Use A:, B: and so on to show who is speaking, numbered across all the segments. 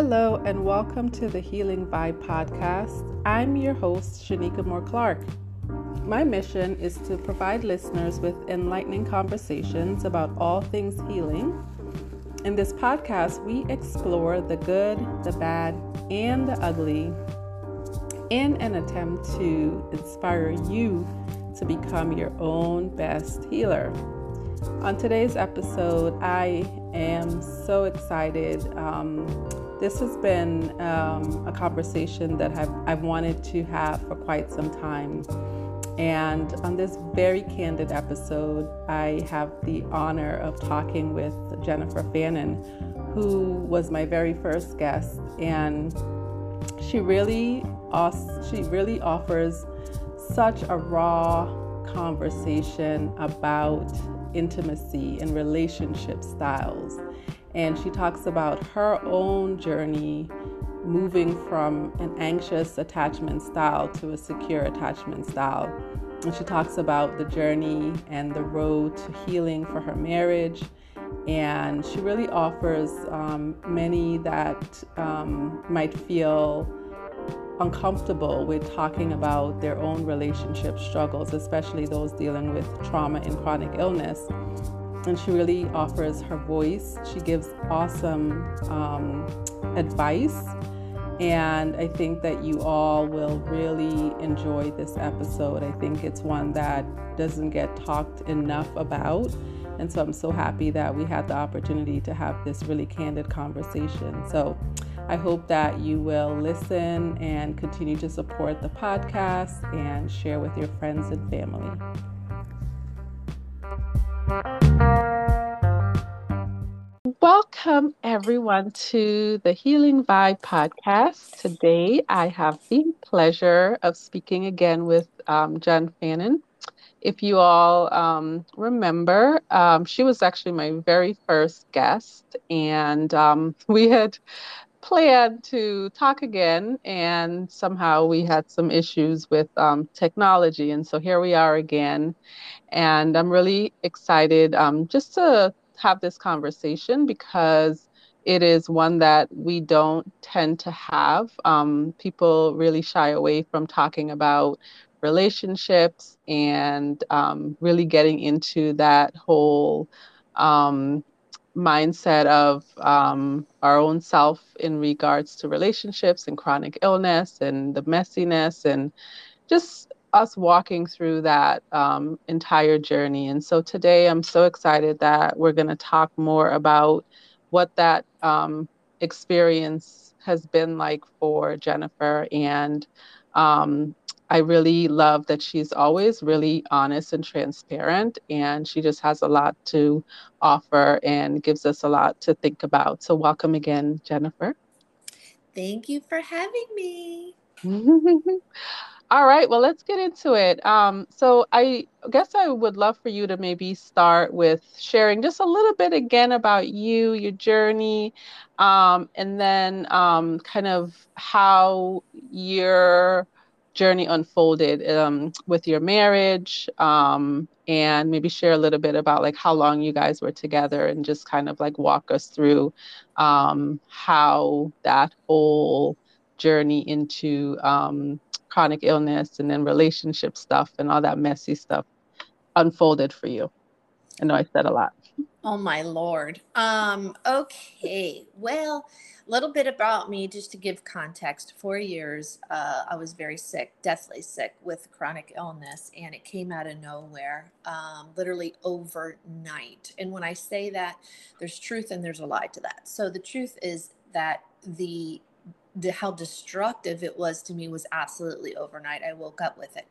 A: Hello, and welcome to the Healing Vibe podcast. I'm your host, Shanika Moore Clark. My mission is to provide listeners with enlightening conversations about all things healing. In this podcast, we explore the good, the bad, and the ugly in an attempt to inspire you to become your own best healer. On today's episode, I am so excited. Um, this has been um, a conversation that I've, I've wanted to have for quite some time. And on this very candid episode, I have the honor of talking with Jennifer Fannin, who was my very first guest. And she really, she really offers such a raw conversation about intimacy and relationship styles and she talks about her own journey moving from an anxious attachment style to a secure attachment style. And she talks about the journey and the road to healing for her marriage. And she really offers um, many that um, might feel uncomfortable with talking about their own relationship struggles, especially those dealing with trauma and chronic illness and she really offers her voice. She gives awesome um, advice. And I think that you all will really enjoy this episode. I think it's one that doesn't get talked enough about. And so I'm so happy that we had the opportunity to have this really candid conversation. So I hope that you will listen and continue to support the podcast and share with your friends and family. Welcome, everyone, to the Healing Vibe podcast. Today, I have the pleasure of speaking again with um, Jen Fannin. If you all um, remember, um, she was actually my very first guest, and um, we had planned to talk again, and somehow we had some issues with um, technology. And so here we are again. And I'm really excited um, just to have this conversation because it is one that we don't tend to have. Um, people really shy away from talking about relationships and um, really getting into that whole um, mindset of um, our own self in regards to relationships and chronic illness and the messiness and just us walking through that um, entire journey. And so today I'm so excited that we're going to talk more about what that um, experience has been like for Jennifer. And um, I really love that she's always really honest and transparent, and she just has a lot to offer and gives us a lot to think about. So, welcome again, Jennifer.
B: Thank you for having me.
A: All right, well, let's get into it. Um, so, I guess I would love for you to maybe start with sharing just a little bit again about you, your journey, um, and then um, kind of how your journey unfolded um, with your marriage, um, and maybe share a little bit about like how long you guys were together, and just kind of like walk us through um, how that whole journey into chronic illness and then relationship stuff and all that messy stuff unfolded for you? I know I said a lot.
B: Oh my lord. Um okay. Well, a little bit about me just to give context. 4 years uh, I was very sick, deathly sick with chronic illness and it came out of nowhere. Um, literally overnight. And when I say that there's truth and there's a lie to that. So the truth is that the, how destructive it was to me was absolutely overnight. I woke up with it.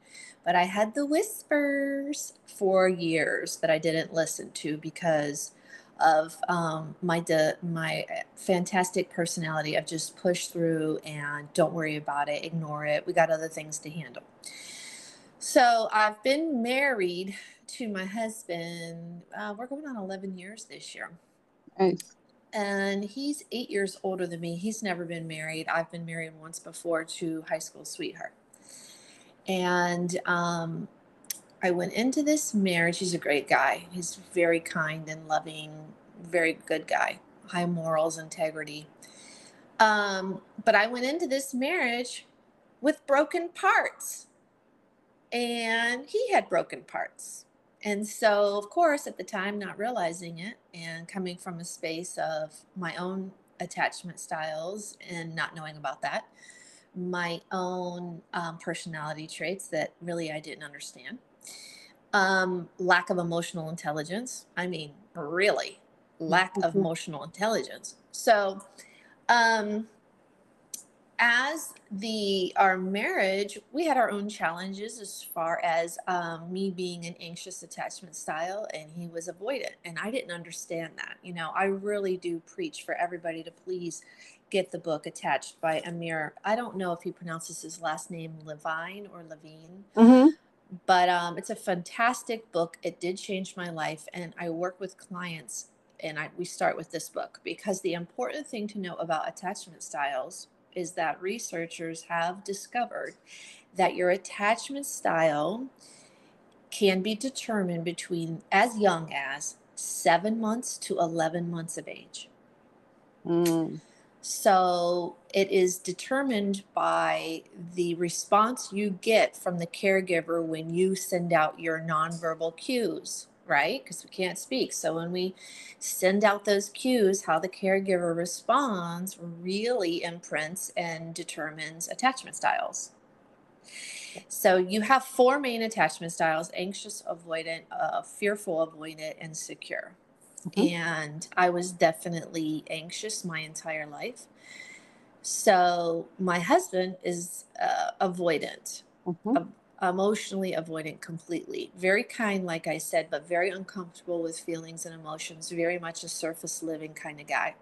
B: But I had the whispers for years that I didn't listen to because of um, my de- my fantastic personality of just push through and don't worry about it, ignore it. We got other things to handle. So I've been married to my husband. Uh, we're going on 11 years this year. Nice and he's eight years older than me. He's never been married. I've been married once before to high school sweetheart. And um, I went into this marriage. He's a great guy. He's very kind and loving, very good guy, high morals, integrity. Um, but I went into this marriage with broken parts, and he had broken parts. And so, of course, at the time, not realizing it and coming from a space of my own attachment styles and not knowing about that, my own um, personality traits that really I didn't understand, um, lack of emotional intelligence. I mean, really, lack of mm-hmm. emotional intelligence. So, um, as the our marriage, we had our own challenges as far as um, me being an anxious attachment style, and he was avoidant, and I didn't understand that. You know, I really do preach for everybody to please get the book attached by Amir. I don't know if he pronounces his last name Levine or Levine. Mm-hmm. But um, it's a fantastic book. It did change my life, and I work with clients and I, we start with this book because the important thing to know about attachment styles is that researchers have discovered that your attachment style can be determined between as young as seven months to 11 months of age. Mm. So it is determined by the response you get from the caregiver when you send out your nonverbal cues right? Because we can't speak. So when we send out those cues, how the caregiver responds really imprints and determines attachment styles. So you have four main attachment styles anxious, avoidant, uh, fearful, avoidant, and secure. Mm-hmm. And I was definitely anxious my entire life. So my husband is uh, avoidant. Mm-hmm emotionally avoidant completely. Very kind, like I said, but very uncomfortable with feelings and emotions. Very much a surface living kind of guy.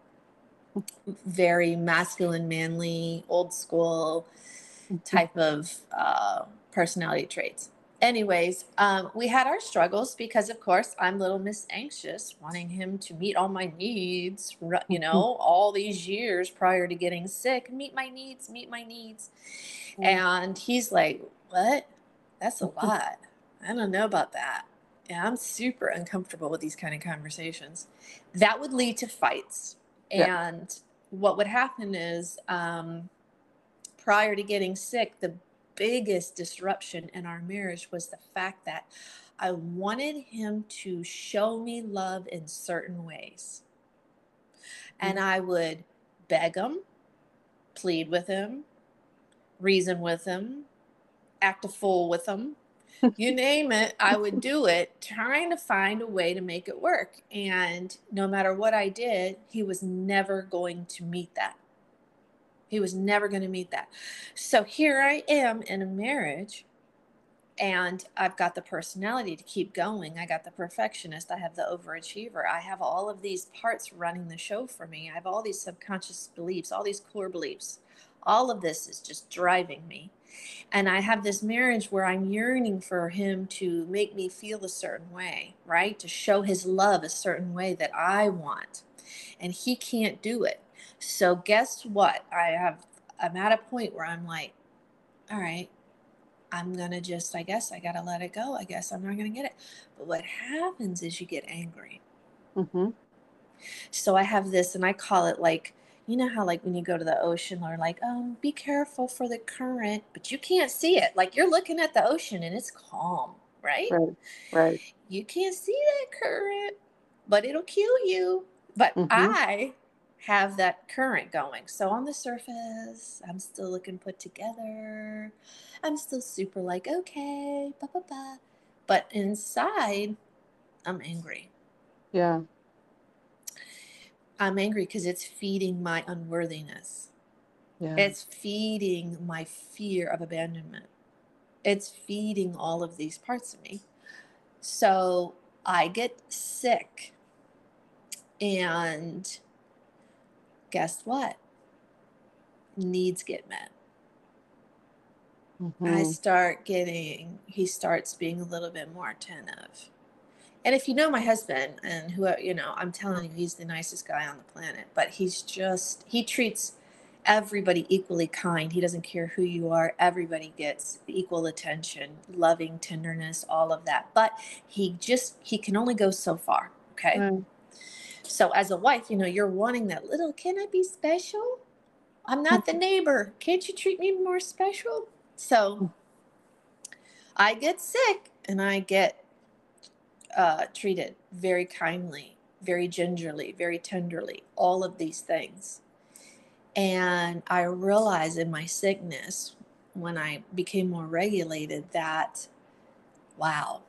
B: Very masculine, manly, old school type of uh, personality traits. Anyways, um, we had our struggles because, of course, I'm little Miss Anxious, wanting him to meet all my needs, you know, all these years prior to getting sick, meet my needs, meet my needs. And he's like, What? That's a lot. I don't know about that. Yeah, I'm super uncomfortable with these kind of conversations. That would lead to fights. Yeah. And what would happen is um, prior to getting sick, the biggest disruption in our marriage was the fact that I wanted him to show me love in certain ways. And mm-hmm. I would beg him, plead with him, reason with him, act a fool with them. you name it, I would do it, trying to find a way to make it work. And no matter what I did, he was never going to meet that. He was never going to meet that. So here I am in a marriage, and I've got the personality to keep going. I got the perfectionist. I have the overachiever. I have all of these parts running the show for me. I have all these subconscious beliefs, all these core beliefs. All of this is just driving me. And I have this marriage where I'm yearning for him to make me feel a certain way, right? To show his love a certain way that I want. And he can't do it. So guess what? I have I'm at a point where I'm like, all right, I'm gonna just, I guess I gotta let it go. I guess I'm not gonna get it. But what happens is you get angry. Mm-hmm. So I have this, and I call it like you know how like when you go to the ocean or like um be careful for the current but you can't see it. Like you're looking at the ocean and it's calm right?
A: Right right.
B: You can't see that current but it'll kill you. But mm-hmm. i have that current going. So on the surface i'm still looking put together. I'm still super like okay blah, blah, blah. but inside i'm angry.
A: Yeah
B: I'm angry because it's feeding my unworthiness. Yeah. It's feeding my fear of abandonment. It's feeding all of these parts of me. So I get sick. And guess what? Needs get met. Mm-hmm. I start getting, he starts being a little bit more attentive and if you know my husband and who you know i'm telling you he's the nicest guy on the planet but he's just he treats everybody equally kind he doesn't care who you are everybody gets equal attention loving tenderness all of that but he just he can only go so far okay mm. so as a wife you know you're wanting that little can i be special I'm not the neighbor. Can't you treat me more special? So I get sick and I get uh, treated very kindly, very gingerly, very tenderly, all of these things. And I realized in my sickness, when I became more regulated, that wow,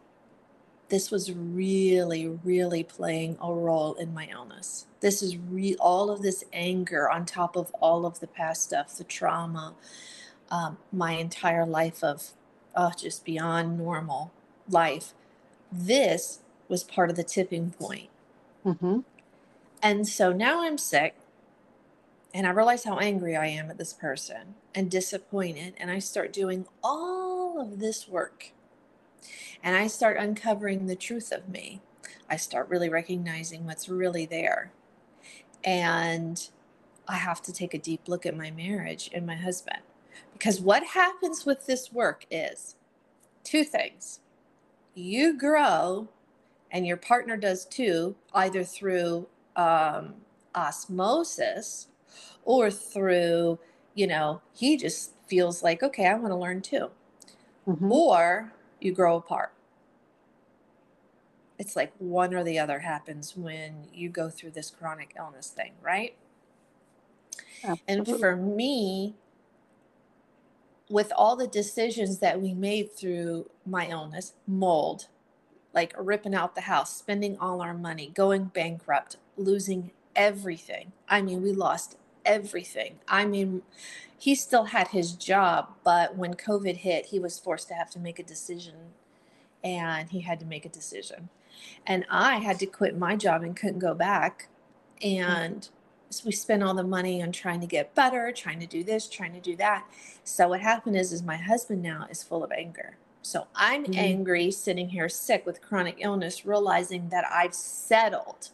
B: this was really, really playing a role in my illness. This is re- all of this anger on top of all of the past stuff, the trauma, um, my entire life of oh, just beyond normal life. This was part of the tipping point. Mm-hmm. And so now I'm sick and I realize how angry I am at this person and disappointed. And I start doing all of this work and I start uncovering the truth of me. I start really recognizing what's really there. And I have to take a deep look at my marriage and my husband. Because what happens with this work is two things you grow, and your partner does too, either through um, osmosis or through, you know, he just feels like, okay, I want to learn too. Mm-hmm. Or you grow apart. It's like one or the other happens when you go through this chronic illness thing, right? Absolutely. And for me, with all the decisions that we made through my illness, mold, like ripping out the house, spending all our money, going bankrupt, losing everything. I mean, we lost everything. I mean, he still had his job, but when COVID hit, he was forced to have to make a decision and he had to make a decision. And I had to quit my job and couldn't go back. And so we spent all the money on trying to get better, trying to do this, trying to do that. So what happened is is my husband now is full of anger. So I'm mm-hmm. angry sitting here sick with chronic illness realizing that I've settled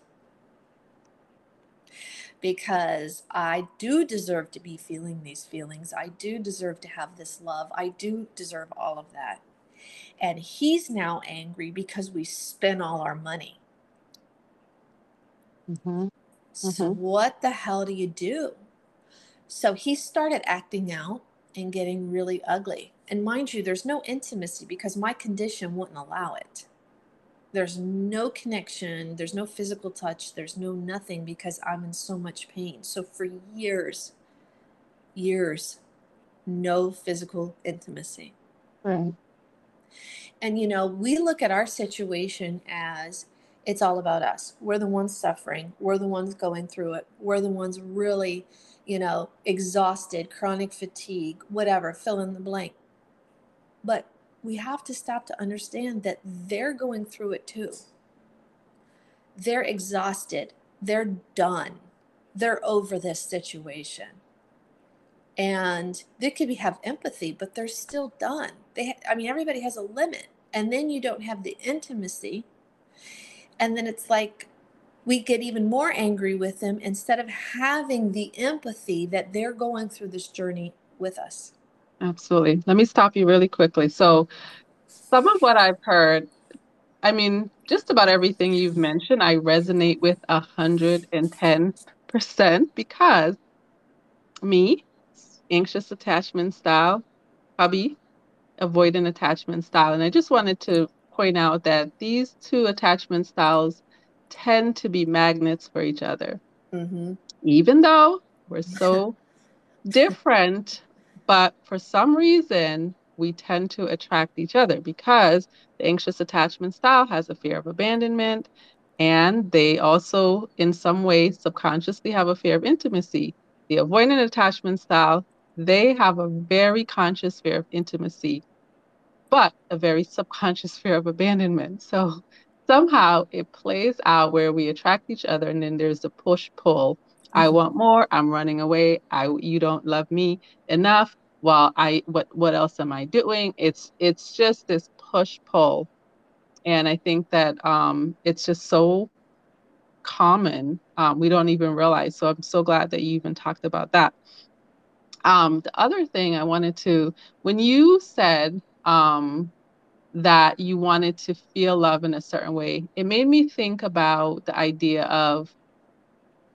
B: because I do deserve to be feeling these feelings. I do deserve to have this love. I do deserve all of that. And he's now angry because we spent all our money. Mm-hmm. So, mm-hmm. what the hell do you do? So, he started acting out and getting really ugly. And mind you, there's no intimacy because my condition wouldn't allow it there's no connection, there's no physical touch, there's no nothing because I'm in so much pain. So for years, years, no physical intimacy. Right. And you know, we look at our situation as it's all about us. We're the ones suffering, we're the ones going through it, we're the ones really, you know, exhausted, chronic fatigue, whatever, fill in the blank. But we have to stop to understand that they're going through it too. They're exhausted. They're done. They're over this situation. And they could be, have empathy, but they're still done. They, I mean, everybody has a limit. And then you don't have the intimacy. And then it's like we get even more angry with them instead of having the empathy that they're going through this journey with us.
A: Absolutely. Let me stop you really quickly. So, some of what I've heard, I mean, just about everything you've mentioned, I resonate with 110% because me, anxious attachment style, hubby, avoidant attachment style. And I just wanted to point out that these two attachment styles tend to be magnets for each other. Mm-hmm. Even though we're so different but for some reason, we tend to attract each other because the anxious attachment style has a fear of abandonment and they also, in some way, subconsciously have a fear of intimacy. The avoidant attachment style, they have a very conscious fear of intimacy, but a very subconscious fear of abandonment. So somehow it plays out where we attract each other and then there's a push pull I mm-hmm. want more. I'm running away. I you don't love me enough. Well, I what what else am I doing? It's it's just this push pull, and I think that um, it's just so common. Um, we don't even realize. So I'm so glad that you even talked about that. Um, the other thing I wanted to, when you said um, that you wanted to feel love in a certain way, it made me think about the idea of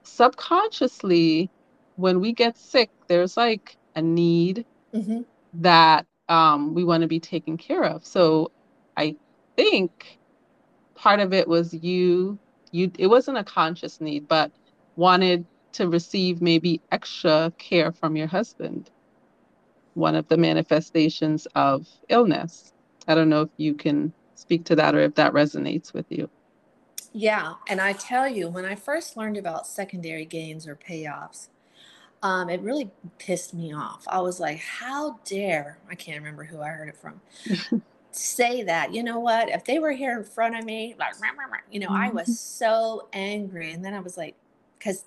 A: subconsciously when we get sick, there's like a need mm-hmm. that um, we want to be taken care of. So I think part of it was you you it wasn't a conscious need, but wanted to receive maybe extra care from your husband. One of the manifestations of illness. I don't know if you can speak to that or if that resonates with you.
B: Yeah. And I tell you, when I first learned about secondary gains or payoffs, um, it really pissed me off. I was like, how dare, I can't remember who I heard it from, say that. You know what? If they were here in front of me, like, you know, mm-hmm. I was so angry. And then I was like, because,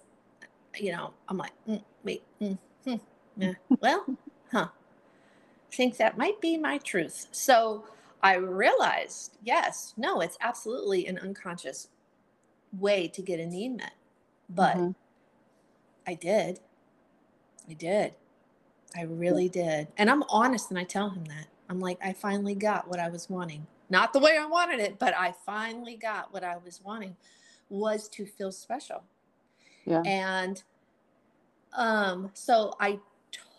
B: you know, I'm like, mm, wait, mm, hmm, yeah, well, huh. think that might be my truth. So I realized, yes, no, it's absolutely an unconscious way to get a need met. But mm-hmm. I did. I did. I really did. And I'm honest and I tell him that. I'm like, I finally got what I was wanting. Not the way I wanted it, but I finally got what I was wanting was to feel special. Yeah. And um, so I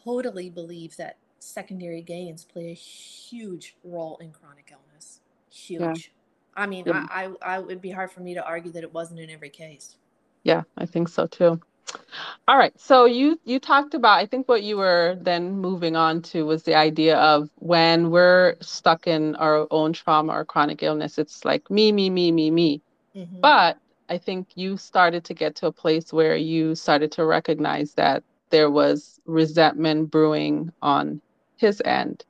B: totally believe that secondary gains play a huge role in chronic illness. Huge. Yeah. I mean, yeah. I, I, I would be hard for me to argue that it wasn't in every case.
A: Yeah, I think so too. All right. So you you talked about I think what you were then moving on to was the idea of when we're stuck in our own trauma or chronic illness, it's like me, me, me, me, me. Mm-hmm. But I think you started to get to a place where you started to recognize that there was resentment brewing on his end.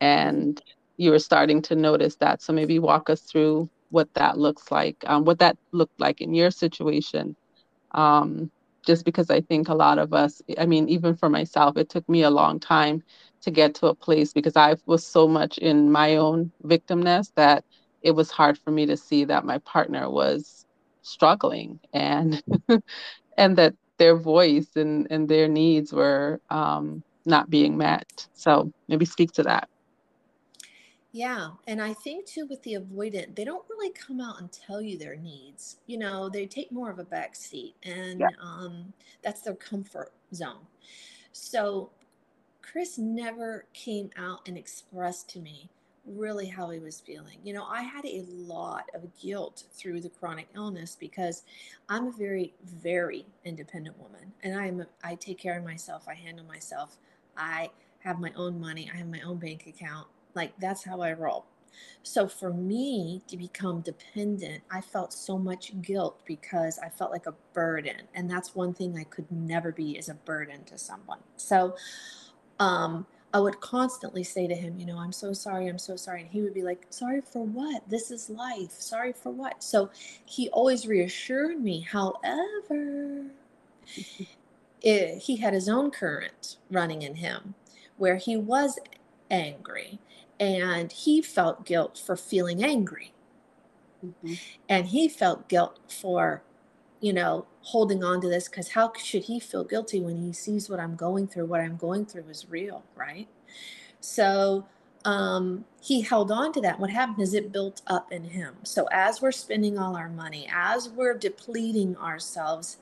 A: And you were starting to notice that. So maybe walk us through what that looks like, um, what that looked like in your situation. Um, just because I think a lot of us, I mean, even for myself, it took me a long time to get to a place because I was so much in my own victimness that it was hard for me to see that my partner was struggling and and that their voice and, and their needs were um, not being met. So maybe speak to that.
B: Yeah. And I think too with the avoidant, they don't really come out and tell you their needs. You know, they take more of a back seat and yeah. um, that's their comfort zone. So Chris never came out and expressed to me really how he was feeling. You know, I had a lot of guilt through the chronic illness because I'm a very, very independent woman and I am, a, I take care of myself. I handle myself. I have my own money. I have my own bank account. Like that's how I roll. So for me to become dependent, I felt so much guilt because I felt like a burden. And that's one thing I could never be is a burden to someone. So um I would constantly say to him, you know, I'm so sorry, I'm so sorry. And he would be like, sorry for what? This is life. Sorry for what? So he always reassured me. However, it, he had his own current running in him where he was angry and he felt guilt for feeling angry. Mm-hmm. And he felt guilt for, you know, holding on to this because how should he feel guilty when he sees what I'm going through? What I'm going through is real, right? So um, he held on to that. What happened is it built up in him. So as we're spending all our money, as we're depleting ourselves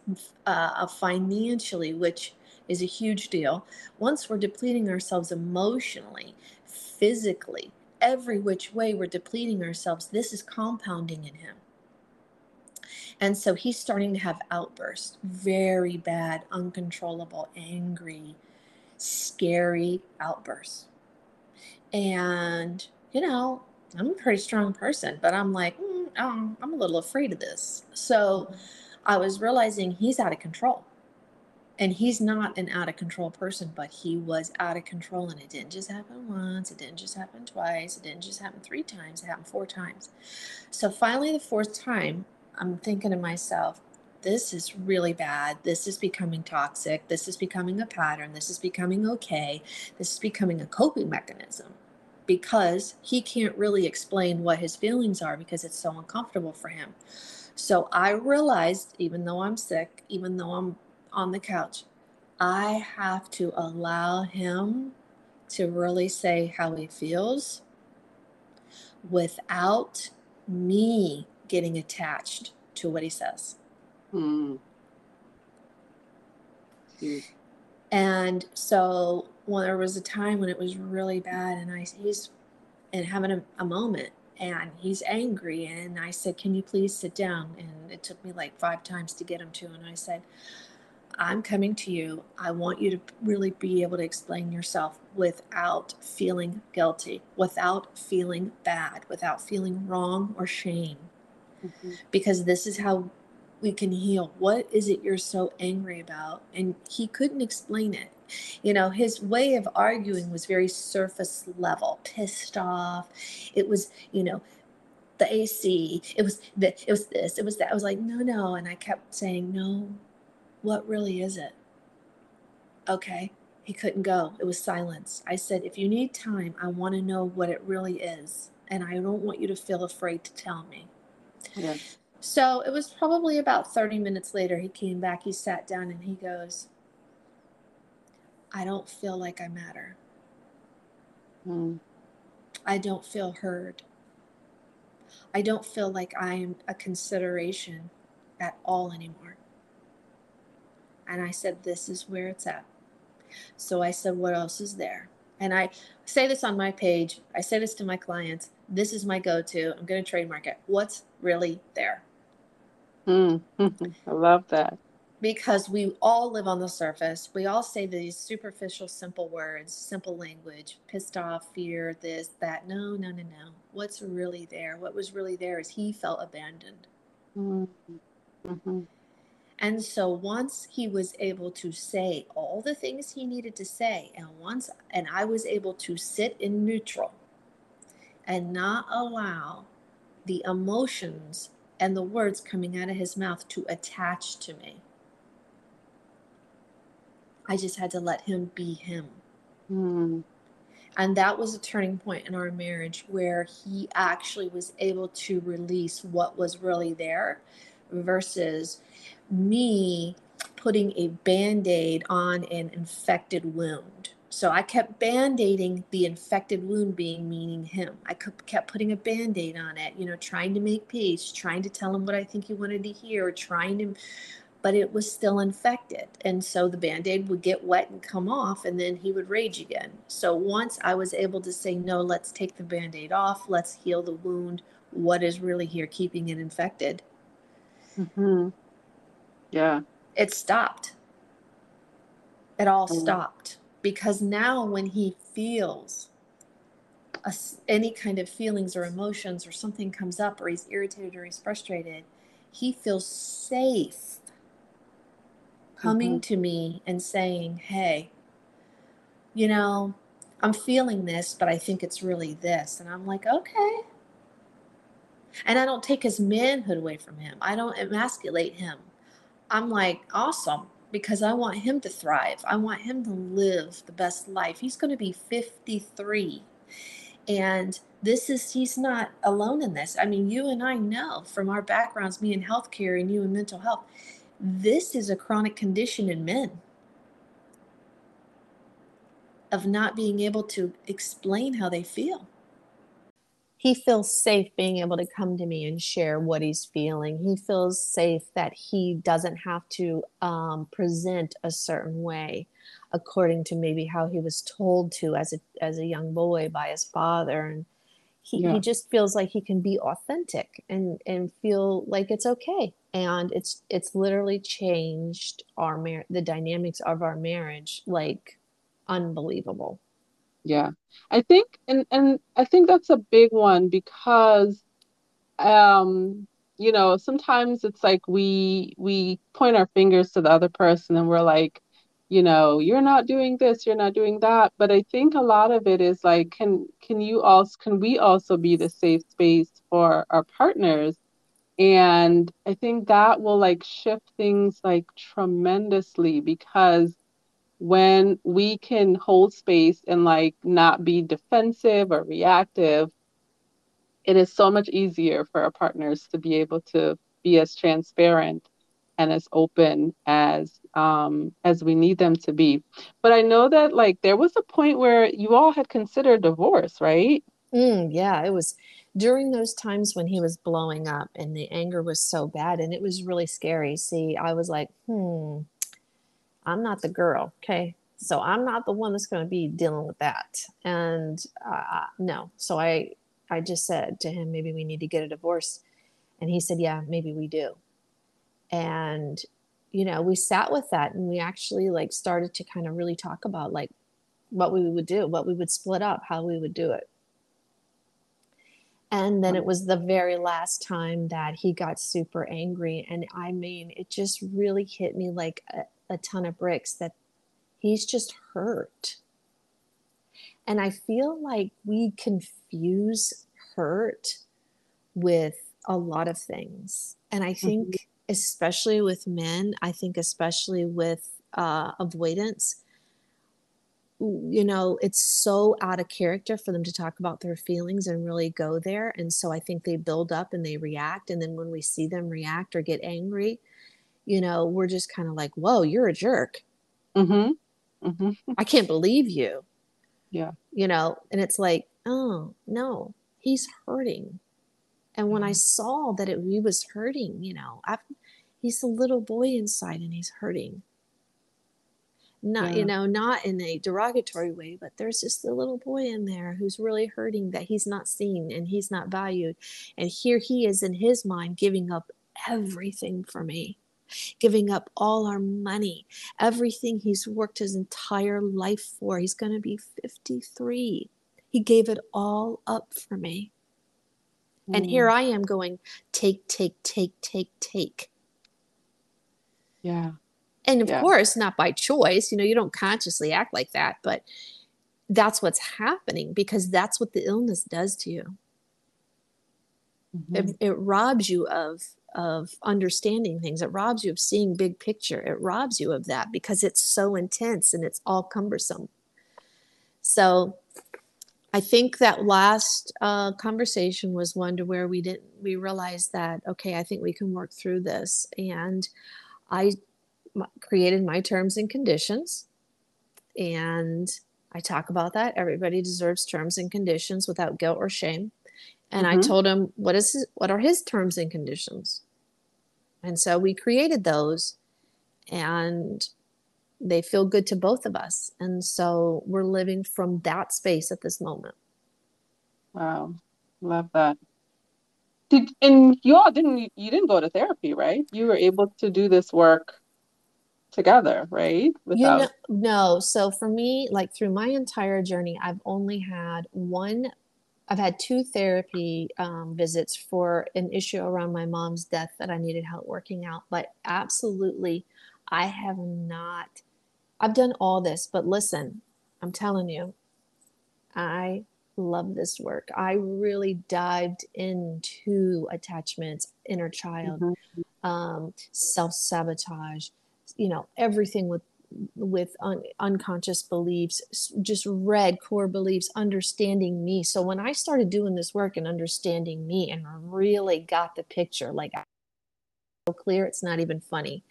B: uh, financially, which is a huge deal, once we're depleting ourselves emotionally, physically, every which way we're depleting ourselves, this is compounding in him. And so he's starting to have outbursts, very bad, uncontrollable, angry, scary outbursts. And, you know, I'm a pretty strong person, but I'm like, mm, um, I'm a little afraid of this. So I was realizing he's out of control. And he's not an out of control person, but he was out of control. And it didn't just happen once, it didn't just happen twice, it didn't just happen three times, it happened four times. So finally, the fourth time, I'm thinking to myself, this is really bad. This is becoming toxic. This is becoming a pattern. This is becoming okay. This is becoming a coping mechanism because he can't really explain what his feelings are because it's so uncomfortable for him. So I realized, even though I'm sick, even though I'm on the couch, I have to allow him to really say how he feels without me getting attached to what he says. Hmm. And so when there was a time when it was really bad and I he's and having a, a moment and he's angry and I said, Can you please sit down? And it took me like five times to get him to and I said, I'm coming to you. I want you to really be able to explain yourself without feeling guilty, without feeling bad, without feeling wrong or shame. Mm-hmm. Because this is how we can heal. What is it you're so angry about? And he couldn't explain it. You know, his way of arguing was very surface level, pissed off. It was, you know, the AC. It was the, it was this. It was that. I was like, no, no. And I kept saying, no. What really is it? Okay. He couldn't go. It was silence. I said, if you need time, I want to know what it really is. And I don't want you to feel afraid to tell me. Yeah. So it was probably about 30 minutes later, he came back, he sat down, and he goes, I don't feel like I matter. Hmm. I don't feel heard. I don't feel like I am a consideration at all anymore. And I said, This is where it's at. So I said, What else is there? And I say this on my page. I say this to my clients. This is my go to. I'm going to trademark it. What's really there?
A: Mm, I love that.
B: Because we all live on the surface. We all say these superficial, simple words, simple language, pissed off, fear, this, that. No, no, no, no. What's really there? What was really there is he felt abandoned. Mm-hmm. And so once he was able to say all the things he needed to say, and once, and I was able to sit in neutral and not allow the emotions and the words coming out of his mouth to attach to me. I just had to let him be him. Mm. And that was a turning point in our marriage where he actually was able to release what was really there versus me putting a band aid on an infected wound. So I kept band-aiding the infected wound being meaning him. I kept putting a band-aid on it, you know, trying to make peace, trying to tell him what I think he wanted to hear, trying to but it was still infected. And so the band-aid would get wet and come off and then he would rage again. So once I was able to say, no, let's take the band-aid off, let's heal the wound. What is really here keeping it infected?
A: Mm-hmm. Yeah.
B: It stopped. It all mm-hmm. stopped because now when he feels a, any kind of feelings or emotions or something comes up or he's irritated or he's frustrated he feels safe coming mm-hmm. to me and saying hey you know i'm feeling this but i think it's really this and i'm like okay and i don't take his manhood away from him i don't emasculate him i'm like awesome because I want him to thrive. I want him to live the best life. He's going to be 53. And this is, he's not alone in this. I mean, you and I know from our backgrounds, me in healthcare and you in mental health, this is a chronic condition in men of not being able to explain how they feel he feels safe being able to come to me and share what he's feeling. He feels safe that he doesn't have to um, present a certain way according to maybe how he was told to as a as a young boy by his father and he, yeah. he just feels like he can be authentic and and feel like it's okay and it's it's literally changed our mar- the dynamics of our marriage like unbelievable
A: yeah. I think and and I think that's a big one because um you know, sometimes it's like we we point our fingers to the other person and we're like, you know, you're not doing this, you're not doing that, but I think a lot of it is like can can you also can we also be the safe space for our partners? And I think that will like shift things like tremendously because when we can hold space and like not be defensive or reactive it is so much easier for our partners to be able to be as transparent and as open as um, as we need them to be. But I know that like there was a point where you all had considered divorce, right?
B: Mm, yeah, it was during those times when he was blowing up and the anger was so bad and it was really scary. See, I was like, hmm, I'm not the girl. Okay. So I'm not the one that's going to be dealing with that. And uh, no, so I I just said to him, maybe we need to get a divorce, and he said, yeah, maybe we do. And you know, we sat with that, and we actually like started to kind of really talk about like what we would do, what we would split up, how we would do it. And then it was the very last time that he got super angry. And I mean, it just really hit me like a, a ton of bricks that he's just hurt. And I feel like we confuse hurt with a lot of things. And I think, mm-hmm. Especially with men, I think, especially with uh, avoidance, you know, it's so out of character for them to talk about their feelings and really go there. And so I think they build up and they react. And then when we see them react or get angry, you know, we're just kind of like, whoa, you're a jerk. Mm-hmm. Mm-hmm. I can't believe you.
A: Yeah.
B: You know, and it's like, oh, no, he's hurting. And when I mm-hmm. saw that it, he was hurting, you know, I, he's a little boy inside and he's hurting not yeah. you know not in a derogatory way but there's just a little boy in there who's really hurting that he's not seen and he's not valued and here he is in his mind giving up everything for me giving up all our money everything he's worked his entire life for he's going to be 53 he gave it all up for me mm. and here mm. i am going take take take take take
A: yeah.
B: And of yeah. course not by choice you know you don't consciously act like that but that's what's happening because that's what the illness does to you. Mm-hmm. it, it robs you of of understanding things. It robs you of seeing big picture. It robs you of that because it's so intense and it's all cumbersome. So i think that last uh, conversation was one to where we didn't we realized that okay i think we can work through this. And i created my terms and conditions. And I talk about that. Everybody deserves terms and conditions without guilt or shame. And mm-hmm. I told him what is his, what are his terms and conditions. And so we created those and they feel good to both of us. And so we're living from that space at this moment.
A: Wow. Love that. Did and you all didn't you didn't go to therapy, right? You were able to do this work together, right?
B: Without... You know, no. So for me, like through my entire journey, I've only had one. I've had two therapy um, visits for an issue around my mom's death that I needed help working out. But absolutely, I have not. I've done all this, but listen, I'm telling you, I love this work. I really dived into attachments, inner child, mm-hmm. um, self sabotage, you know everything with with un- unconscious beliefs just read core beliefs understanding me so when i started doing this work and understanding me and really got the picture like so clear it's not even funny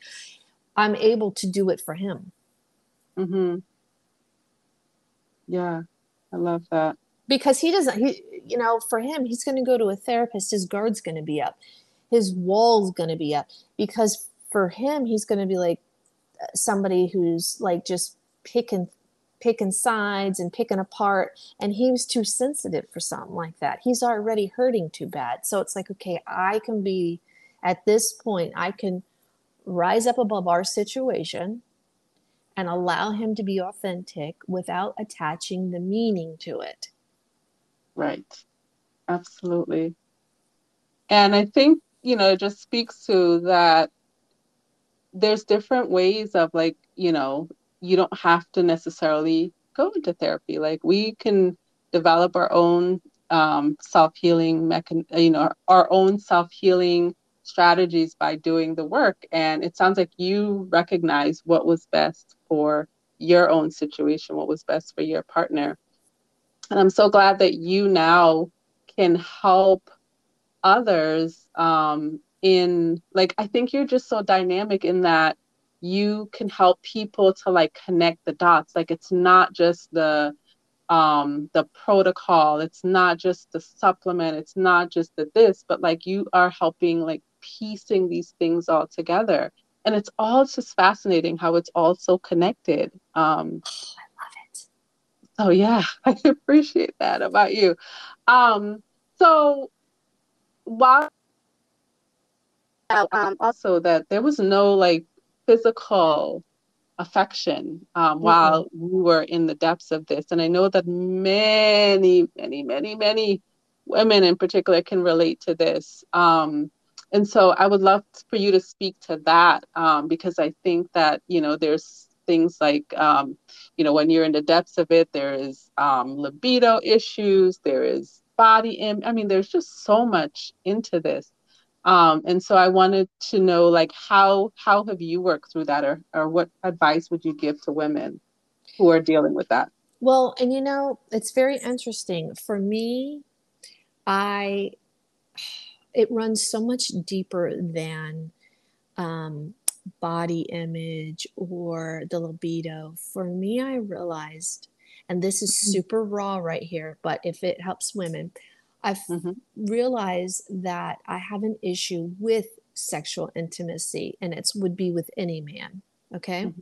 B: i'm able to do it for him
A: mm-hmm yeah i love that
B: because he doesn't he you know for him he's going to go to a therapist his guard's going to be up his wall's going to be up because for him he's going to be like uh, somebody who's like just picking picking sides and picking apart and he was too sensitive for something like that. He's already hurting too bad. So it's like okay i can be at this point i can rise up above our situation and allow him to be authentic without attaching the meaning to it
A: right. Absolutely. And i think you know it just speaks to that there's different ways of like you know you don't have to necessarily go into therapy. Like we can develop our own um, self-healing mechan- you know our, own self-healing strategies by doing the work. And it sounds like you recognize what was best for your own situation what was best for your partner and i'm so glad that you now can help others um, in like i think you're just so dynamic in that you can help people to like connect the dots. Like it's not just the um the protocol. It's not just the supplement. It's not just the this but like you are helping like piecing these things all together. And it's all just fascinating how it's all so connected. Um,
B: oh, I love it.
A: So yeah, I appreciate that about you. Um, so while um, also that there was no like physical affection um, mm-hmm. while we were in the depths of this, and I know that many, many, many, many women in particular can relate to this. Um, and so I would love for you to speak to that um, because I think that you know there's things like um, you know when you're in the depths of it, there is um, libido issues, there is body I mean, there's just so much into this. Um, and so I wanted to know like how how have you worked through that or, or what advice would you give to women who are dealing with that?
B: Well, and you know, it's very interesting. For me, I it runs so much deeper than um, body image or the libido. For me, I realized, and this is mm-hmm. super raw right here, but if it helps women, I've mm-hmm. realized that I have an issue with sexual intimacy, and it would be with any man. Okay. Mm-hmm.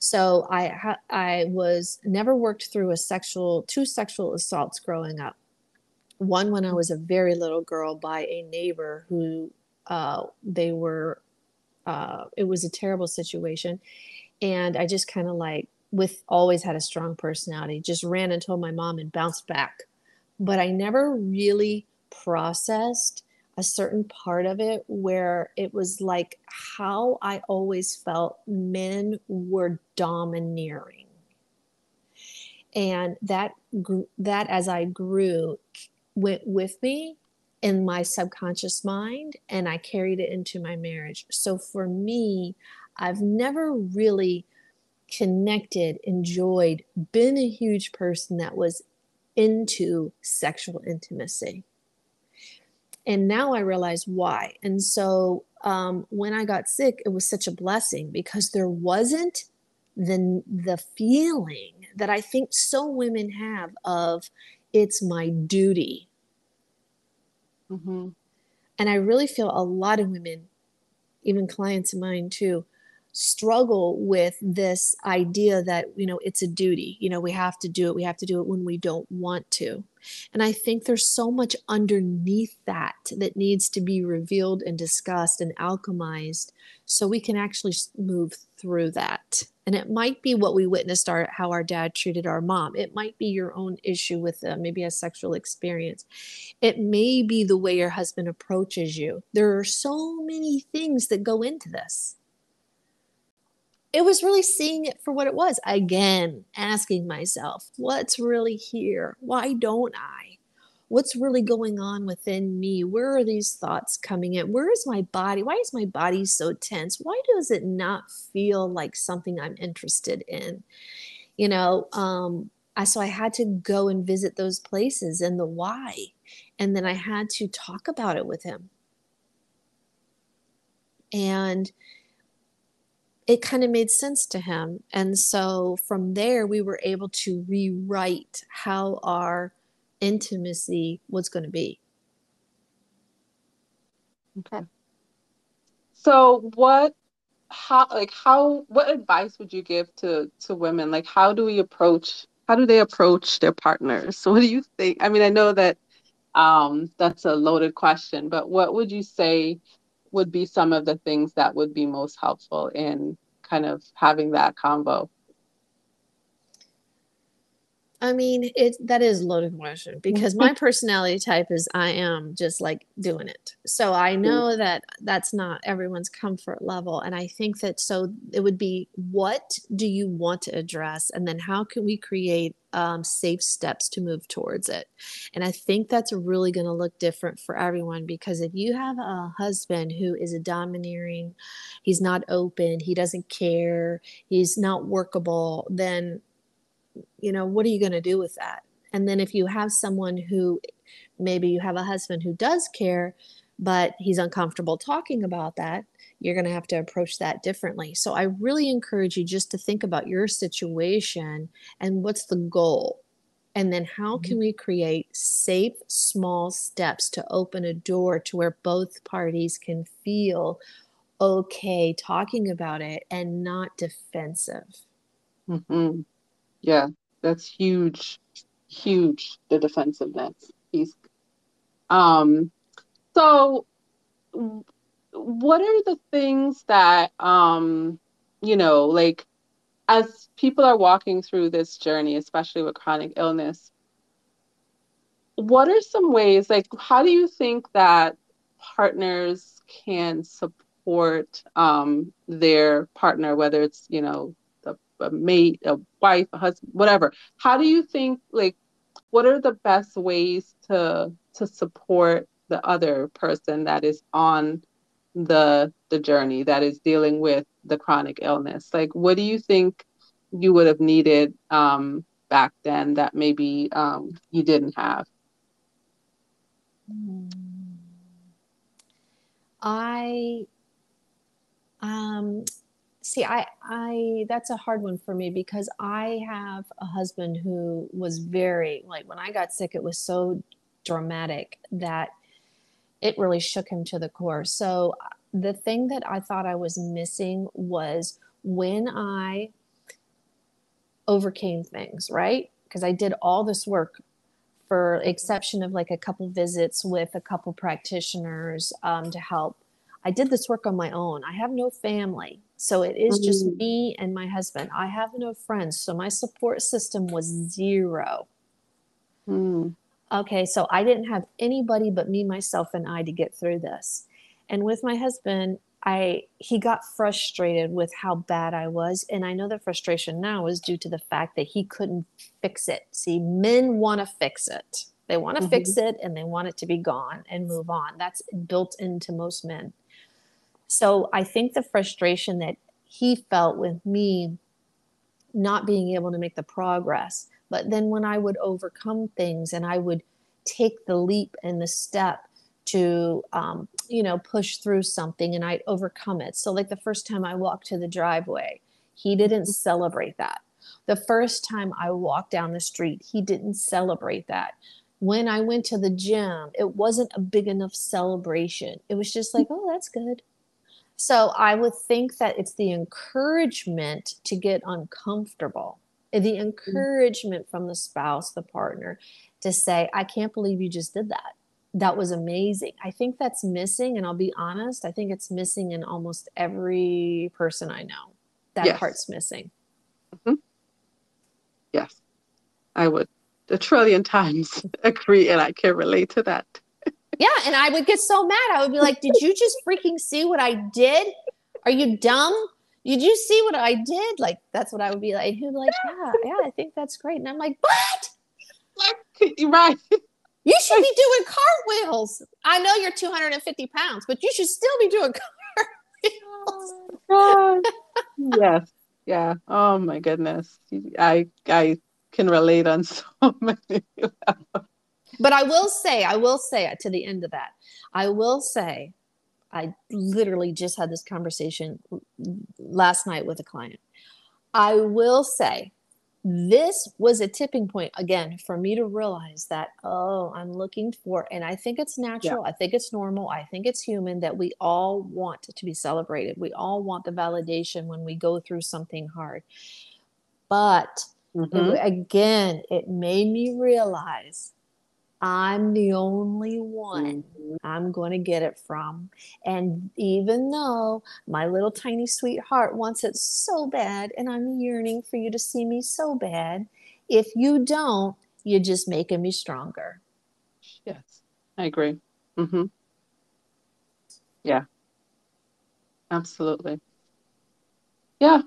B: So I ha- I was never worked through a sexual two sexual assaults growing up one when I was a very little girl by a neighbor who uh, they were, uh, it was a terrible situation. And I just kind of like, with always had a strong personality, just ran and told my mom and bounced back. But I never really processed a certain part of it where it was like how I always felt men were domineering. And that that as I grew went with me in my subconscious mind and I carried it into my marriage. So for me, I've never really connected, enjoyed, been a huge person that was into sexual intimacy. And now I realize why. And so um, when I got sick, it was such a blessing because there wasn't the, the feeling that I think so women have of it's my duty Mm-hmm. And I really feel a lot of women, even clients of mine too, struggle with this idea that you know it's a duty. You know we have to do it. We have to do it when we don't want to. And i think there's so much underneath that that needs to be revealed and discussed and alchemized so we can actually move through that and it might be what we witnessed our how our dad treated our mom it might be your own issue with uh, maybe a sexual experience it may be the way your husband approaches you there are so many things that go into this it was really seeing it for what it was. Again, asking myself, what's really here? Why don't I? What's really going on within me? Where are these thoughts coming in? Where is my body? Why is my body so tense? Why does it not feel like something I'm interested in? You know, um, I, so I had to go and visit those places and the why. And then I had to talk about it with him. And it kind of made sense to him. And so from there, we were able to rewrite how our intimacy was going to be.
A: Okay. So what how like how what advice would you give to to women like how do we approach how do they approach their partners so what do you think i mean i know that um that's a loaded question but what would you say would be some of the things that would be most helpful in kind of having that combo?
B: I mean, it that is loaded question because my personality type is I am just like doing it. So I know that that's not everyone's comfort level, and I think that so it would be what do you want to address, and then how can we create um, safe steps to move towards it. And I think that's really going to look different for everyone because if you have a husband who is a domineering, he's not open, he doesn't care, he's not workable, then, you know, what are you going to do with that? And then if you have someone who maybe you have a husband who does care, but he's uncomfortable talking about that, you're going to have to approach that differently. So I really encourage you just to think about your situation and what's the goal. And then how mm-hmm. can we create safe, small steps to open a door to where both parties can feel okay talking about it and not defensive.
A: Mm-hmm. Yeah, that's huge, huge. The defensiveness piece. Um, so what are the things that um, you know, like as people are walking through this journey, especially with chronic illness, what are some ways, like, how do you think that partners can support um, their partner, whether it's, you know, a, mate, a wife, a husband, whatever? How do you think, like, what are the best ways to to support the other person that is on the the journey that is dealing with the chronic illness? Like what do you think you would have needed um, back then that maybe um, you didn't have?
B: I um see i i that's a hard one for me because i have a husband who was very like when i got sick it was so dramatic that it really shook him to the core. So the thing that I thought I was missing was when I overcame things, right? Because I did all this work for exception of like a couple visits with a couple practitioners um, to help. I did this work on my own. I have no family. So it is just mm. me and my husband. I have no friends. So my support system was zero. Mm. Okay, so I didn't have anybody but me, myself, and I to get through this. And with my husband, I he got frustrated with how bad I was, and I know the frustration now is due to the fact that he couldn't fix it. See, men want to fix it. They want to mm-hmm. fix it and they want it to be gone and move on. That's built into most men. So I think the frustration that he felt with me not being able to make the progress but then when I would overcome things and I would take the leap and the step to, um, you know, push through something and I'd overcome it. So, like the first time I walked to the driveway, he didn't mm-hmm. celebrate that. The first time I walked down the street, he didn't celebrate that. When I went to the gym, it wasn't a big enough celebration. It was just like, oh, that's good. So I would think that it's the encouragement to get uncomfortable the mm. encouragement from the spouse, the partner, to say, I can't believe you just did that. That was amazing. I think that's missing. And I'll be honest, I think it's missing in almost every person I know. That yes. part's missing.
A: Mm-hmm. Yes, I would a trillion times agree. And I can relate to that.
B: Yeah. And I would get so mad. I would be like, Did you just freaking see what I did? Are you dumb? did you see what I did? Like, that's what I would be like. He'd be like, yeah, yeah, I think that's great. And I'm like, what?
A: Right.
B: You should be doing cartwheels. I know you're 250 pounds, but you should still be doing cartwheels.
A: Oh, yes. Yeah. Oh my goodness. I I can relate on so many levels.
B: But I will say, I will say to the end of that, I will say I literally just had this conversation last night with a client. I will say this was a tipping point again for me to realize that oh i'm looking for and i think it's natural yeah. i think it's normal i think it's human that we all want to be celebrated we all want the validation when we go through something hard but mm-hmm. it, again it made me realize I'm the only one mm-hmm. I'm going to get it from. And even though my little tiny sweetheart wants it so bad, and I'm yearning for you to see me so bad, if you don't, you're just making me stronger.
A: Yes, I agree. Mm-hmm. Yeah, absolutely. Yeah,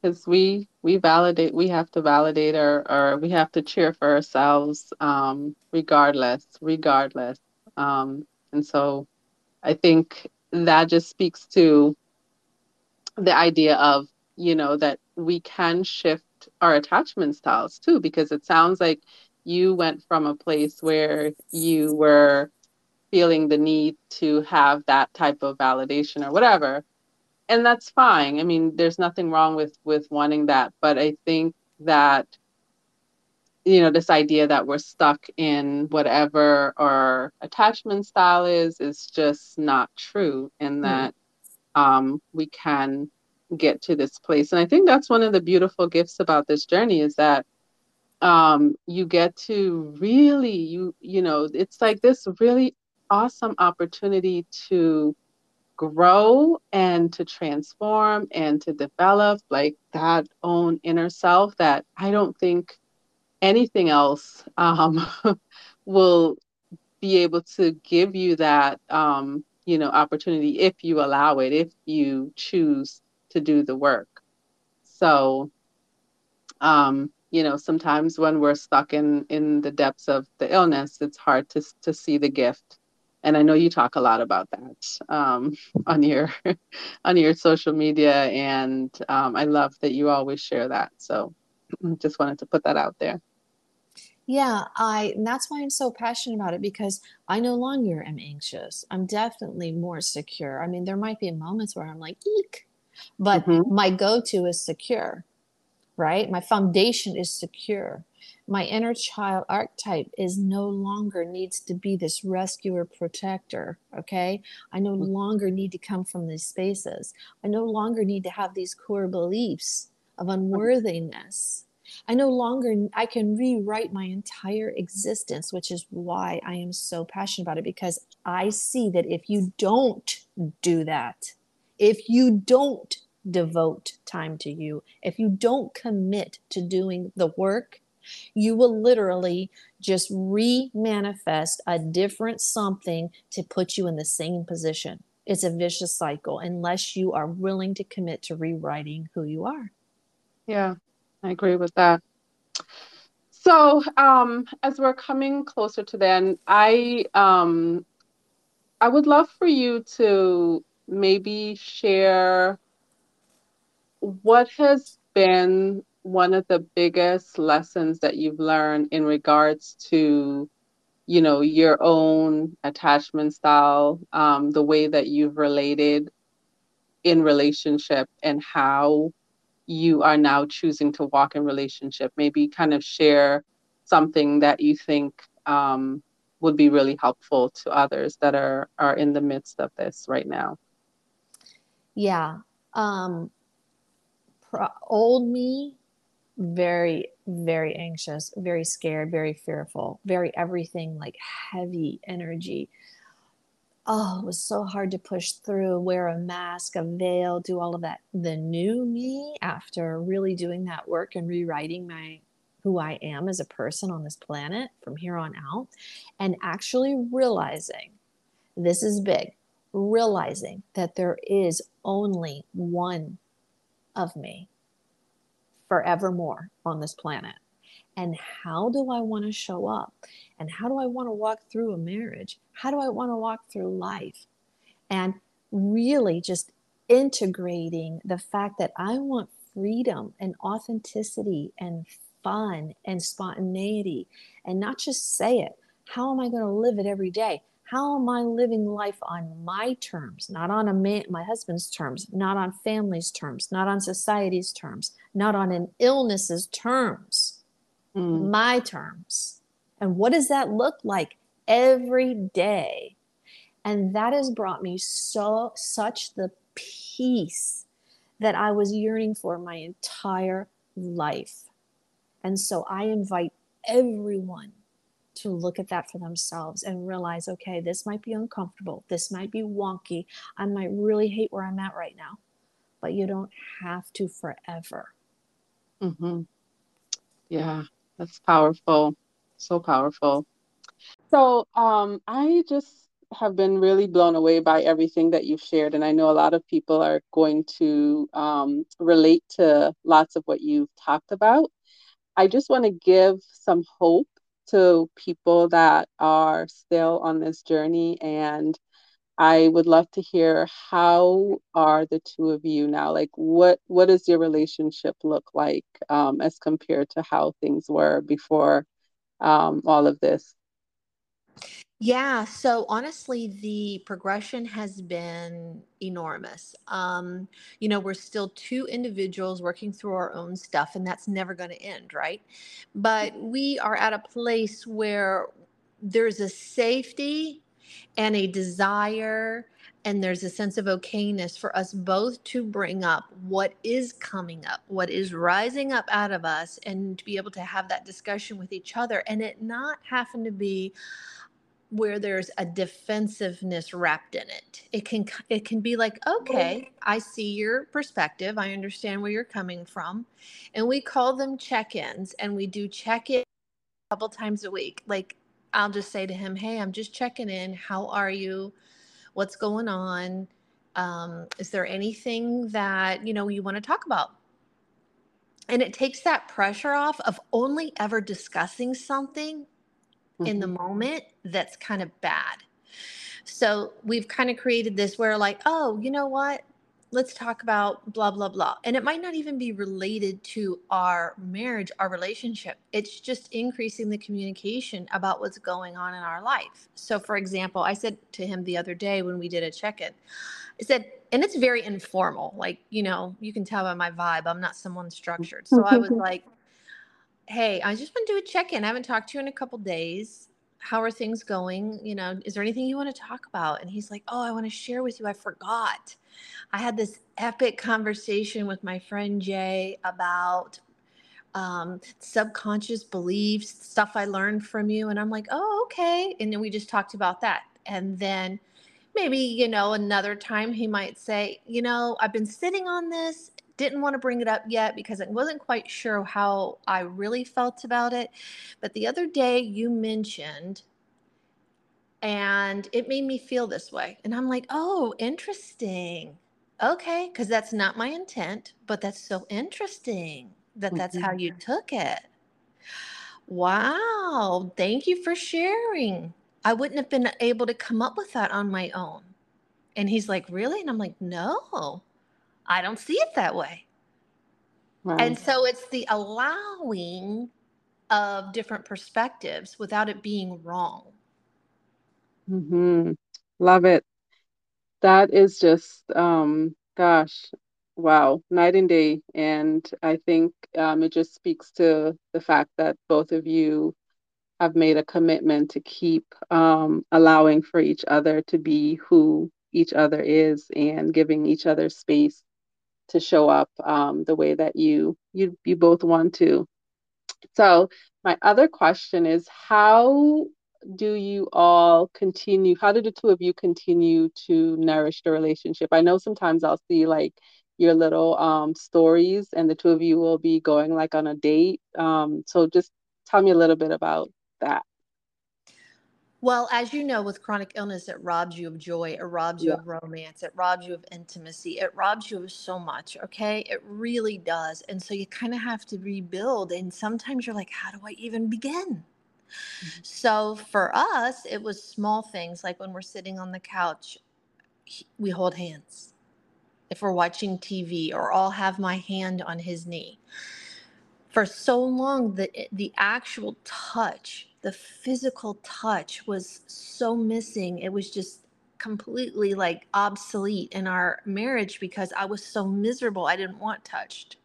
A: because we we validate we have to validate or or we have to cheer for ourselves um, regardless regardless. Um, and so i think that just speaks to the idea of you know that we can shift our attachment styles too because it sounds like you went from a place where you were feeling the need to have that type of validation or whatever and that's fine. I mean, there's nothing wrong with with wanting that, but I think that you know this idea that we're stuck in whatever our attachment style is is just not true and hmm. that um, we can get to this place. And I think that's one of the beautiful gifts about this journey is that um, you get to really you you know it's like this really awesome opportunity to grow and to transform and to develop like that own inner self that I don't think anything else um, will be able to give you that um, you know opportunity if you allow it if you choose to do the work. So um, you know sometimes when we're stuck in in the depths of the illness it's hard to to see the gift and I know you talk a lot about that um, on your on your social media, and um, I love that you always share that. So, just wanted to put that out there.
B: Yeah, I and that's why I'm so passionate about it because I no longer am anxious. I'm definitely more secure. I mean, there might be moments where I'm like, eek, but mm-hmm. my go-to is secure, right? My foundation is secure my inner child archetype is no longer needs to be this rescuer protector okay? I no mm. longer need to come from these spaces. I no longer need to have these core beliefs of unworthiness. I no longer i can rewrite my entire existence which is why i am so passionate about it because i see that if you don't do that if you don't devote time to you if you don't commit to doing the work you will literally just re-manifest a different something to put you in the same position. It's a vicious cycle unless you are willing to commit to rewriting who you are.
A: Yeah, I agree with that. So, um, as we're coming closer to the end, I um, I would love for you to maybe share what has been one of the biggest lessons that you've learned in regards to you know your own attachment style um, the way that you've related in relationship and how you are now choosing to walk in relationship. Maybe kind of share something that you think um, would be really helpful to others that are are in the midst of this right now.
B: Yeah um, pro- old me very very anxious very scared very fearful very everything like heavy energy. Oh it was so hard to push through wear a mask a veil do all of that. The new me after really doing that work and rewriting my who i am as a person on this planet from here on out and actually realizing this is big realizing that there is only one of me forevermore on this planet. And how do I want to show up? And how do I want to walk through a marriage? How do I want to walk through life? And really just integrating the fact that I want freedom and authenticity and fun and spontaneity and not just say it. How am I going to live it every day? How am I living life on my terms, not on a man, my husband's terms, not on family's terms, not on society's terms, not on an illness's terms, mm. my terms. And what does that look like every day? And that has brought me so such the peace that I was yearning for my entire life. And so I invite everyone to look at that for themselves and realize okay, this might be uncomfortable. This might be wonky. I might really hate where I'm at right now, but you don't have to forever.
A: Mm-hmm. Yeah, that's powerful. So powerful. So, um, I just have been really blown away by everything that you've shared. And I know a lot of people are going to um, relate to lots of what you've talked about. I just want to give some hope to people that are still on this journey and I would love to hear how are the two of you now? Like, what what does your relationship look like um, as compared to how things were before um, all of this?
B: Yeah, so honestly, the progression has been enormous. Um, you know, we're still two individuals working through our own stuff, and that's never going to end, right? But we are at a place where there's a safety and a desire and there's a sense of okayness for us both to bring up what is coming up, what is rising up out of us, and to be able to have that discussion with each other, and it not having to be where there's a defensiveness wrapped in it. It can it can be like, okay, I see your perspective. I understand where you're coming from. And we call them check-ins and we do check-in a couple times a week. Like I'll just say to him, "Hey, I'm just checking in. How are you? What's going on? Um, is there anything that, you know, you want to talk about?" And it takes that pressure off of only ever discussing something mm-hmm. in the mm-hmm. moment that's kind of bad. So we've kind of created this where, like, oh, you know what? Let's talk about blah, blah, blah. And it might not even be related to our marriage, our relationship. It's just increasing the communication about what's going on in our life. So, for example, I said to him the other day when we did a check in, I said, and it's very informal. Like, you know, you can tell by my vibe, I'm not someone structured. So I was like, hey, I just want to do a check in. I haven't talked to you in a couple days. How are things going? You know, is there anything you want to talk about? And he's like, oh, I want to share with you. I forgot. I had this epic conversation with my friend Jay about um, subconscious beliefs, stuff I learned from you. And I'm like, oh, okay. And then we just talked about that. And then maybe, you know, another time he might say, you know, I've been sitting on this didn't want to bring it up yet because I wasn't quite sure how I really felt about it. But the other day you mentioned, and it made me feel this way. And I'm like, oh, interesting. Okay, because that's not my intent, but that's so interesting that that's mm-hmm. how you took it. Wow, thank you for sharing. I wouldn't have been able to come up with that on my own. And he's like, Really? And I'm like, No. I don't see it that way. And so it's the allowing of different perspectives without it being wrong.
A: Mm-hmm. Love it. That is just, um, gosh, wow, night and day. And I think um, it just speaks to the fact that both of you have made a commitment to keep um, allowing for each other to be who each other is and giving each other space to show up um, the way that you you you both want to. So my other question is how do you all continue how do the two of you continue to nourish the relationship? I know sometimes i'll see like your little um, stories and the two of you will be going like on a date. Um, so just tell me a little bit about that
B: well, as you know, with chronic illness, it robs you of joy, it robs you yeah. of romance, it robs you of intimacy, it robs you of so much. Okay. It really does. And so you kind of have to rebuild. And sometimes you're like, how do I even begin? Mm-hmm. So for us, it was small things like when we're sitting on the couch, we hold hands. If we're watching TV, or I'll have my hand on his knee. For so long, the, the actual touch the physical touch was so missing. It was just completely like obsolete in our marriage because I was so miserable. I didn't want touched.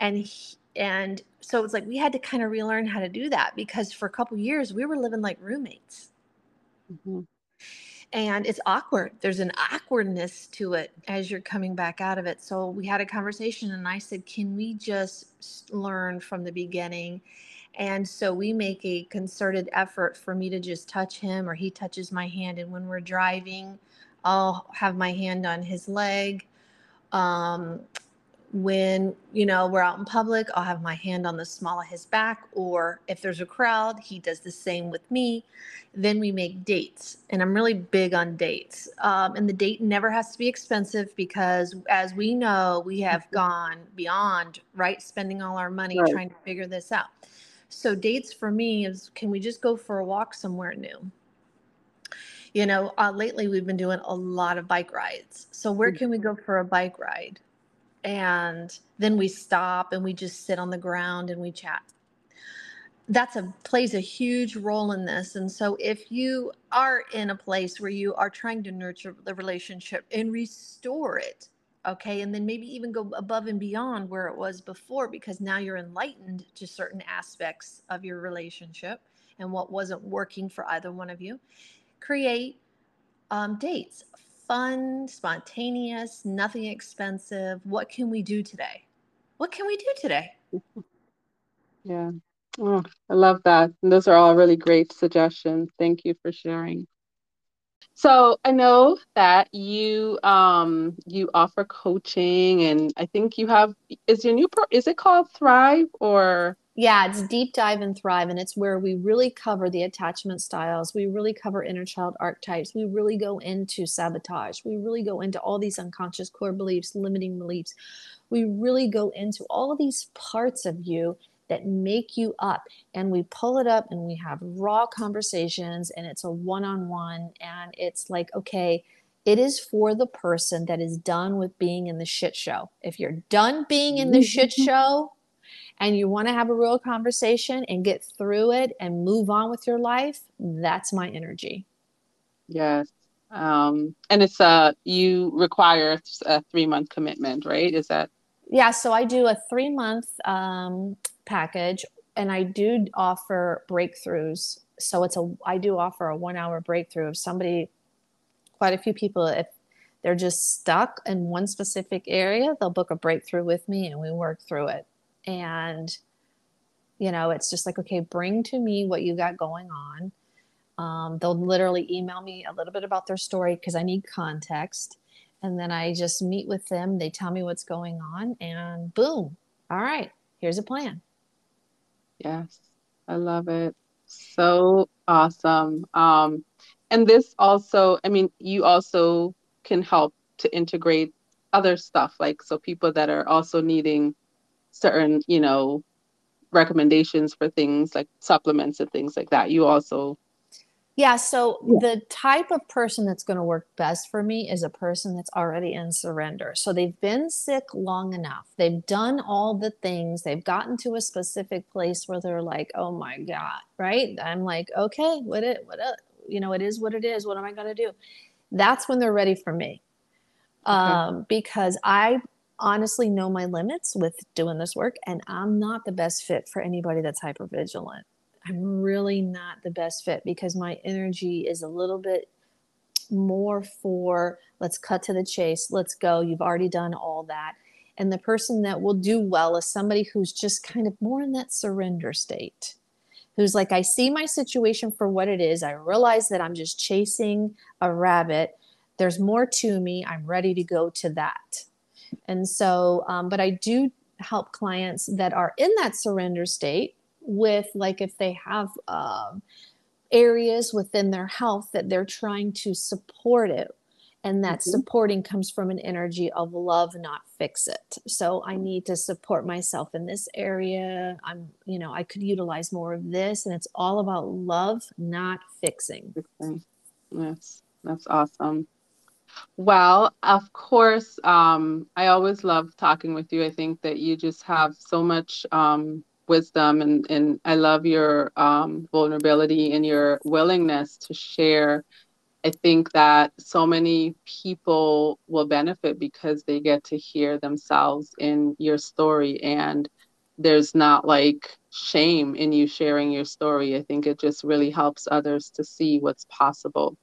B: And he, and so it's like we had to kind of relearn how to do that because for a couple years we were living like roommates. Mm-hmm. And it's awkward. There's an awkwardness to it as you're coming back out of it. So we had a conversation and I said, "Can we just learn from the beginning and so we make a concerted effort for me to just touch him or he touches my hand. And when we're driving, I'll have my hand on his leg. Um, when you know we're out in public i'll have my hand on the small of his back or if there's a crowd he does the same with me then we make dates and i'm really big on dates um, and the date never has to be expensive because as we know we have mm-hmm. gone beyond right spending all our money right. trying to figure this out so dates for me is can we just go for a walk somewhere new? You know, uh, lately we've been doing a lot of bike rides. So where can we go for a bike ride? And then we stop and we just sit on the ground and we chat. That's a plays a huge role in this. And so if you are in a place where you are trying to nurture the relationship and restore it, okay and then maybe even go above and beyond where it was before because now you're enlightened to certain aspects of your relationship and what wasn't working for either one of you create um, dates fun, spontaneous, nothing expensive. What can we do today? What can we do today?
A: Yeah. Oh, I love that. And those are all really great suggestions. Thank you for sharing. So I know that you um you offer coaching and I think you have is your new pro is it called Thrive or
B: yeah, it's deep dive and thrive, and it's where we really cover the attachment styles. We really cover inner child archetypes. We really go into sabotage. We really go into all these unconscious core beliefs, limiting beliefs. We really go into all these parts of you that make you up, and we pull it up and we have raw conversations, and it's a one on one, and it's like, okay, it is for the person that is done with being in the shit show. If you're done being in the shit show, and you want to have a real conversation and get through it and move on with your life, that's my energy.
A: Yes. Um, and it's a uh, you require a three month commitment, right? Is that?
B: Yeah. So I do a three month um, package, and I do offer breakthroughs. So it's a I do offer a one hour breakthrough. If somebody, quite a few people, if they're just stuck in one specific area, they'll book a breakthrough with me, and we work through it and you know it's just like okay bring to me what you got going on. Um, they'll literally email me a little bit about their story because i need context. And then i just meet with them. They tell me what's going on and boom. All right here's a plan.
A: Yes i love it. So awesome. Um, and this also i mean you also can help to integrate other stuff like so people that are also needing certain, you know, recommendations for things like supplements and things like that. You also
B: yeah, so yeah. the type of person that's going to work best for me is a person that's already in surrender. So they've been sick long enough. They've done all the things. They've gotten to a specific place where they're like, "Oh my god," right? I'm like, "Okay, what it what it, you know, it is what it is. What am I going to do?" That's when they're ready for me. Okay. Um, because I honestly know my limits with doing this work and i'm not the best fit for anybody that's hyper vigilant i'm really not the best fit because my energy is a little bit more for let's cut to the chase. Let's go. You've already done all that. And the person that will do well is somebody who's just kind of more in that surrender state who's like i see my situation for what it is. I realize that i'm just chasing a rabbit. There's more to me. I'm ready to go to that and so, um, but I do help clients that are in that surrender state with, like, if they have um, areas within their health that they're trying to support it. And that mm-hmm. supporting comes from an energy of love, not fix it. So I need to support myself in this area. I'm, you know, I could utilize more of this. And it's all about love, not fixing.
A: Yes, that's awesome. Well, of course, um, I always love talking with you. I think that you just have so much um, wisdom, and, and I love your um, vulnerability and your willingness to share. I think that so many people will benefit because they get to hear themselves in your story, and there's not like shame in you sharing your story. I think it just really helps others to see what's possible.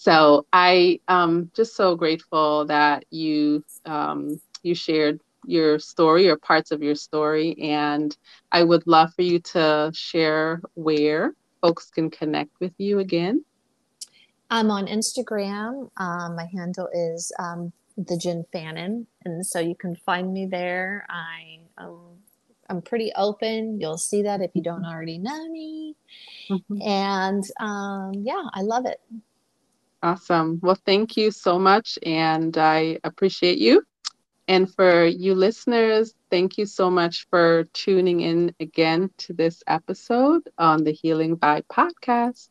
A: So I am just so grateful that you um, you shared your story or parts of your story, and I would love for you to share where folks can connect with you again.
B: I'm on Instagram. Um, my handle is um, the Jen Fannin, and so you can find me there. I um, I'm pretty open. You'll see that if you don't already know me, mm-hmm. and um, yeah, I love it.
A: Awesome. Well, thank you so much, and I appreciate you. And for you listeners, thank you so much for tuning in again to this episode on the Healing Vibe podcast.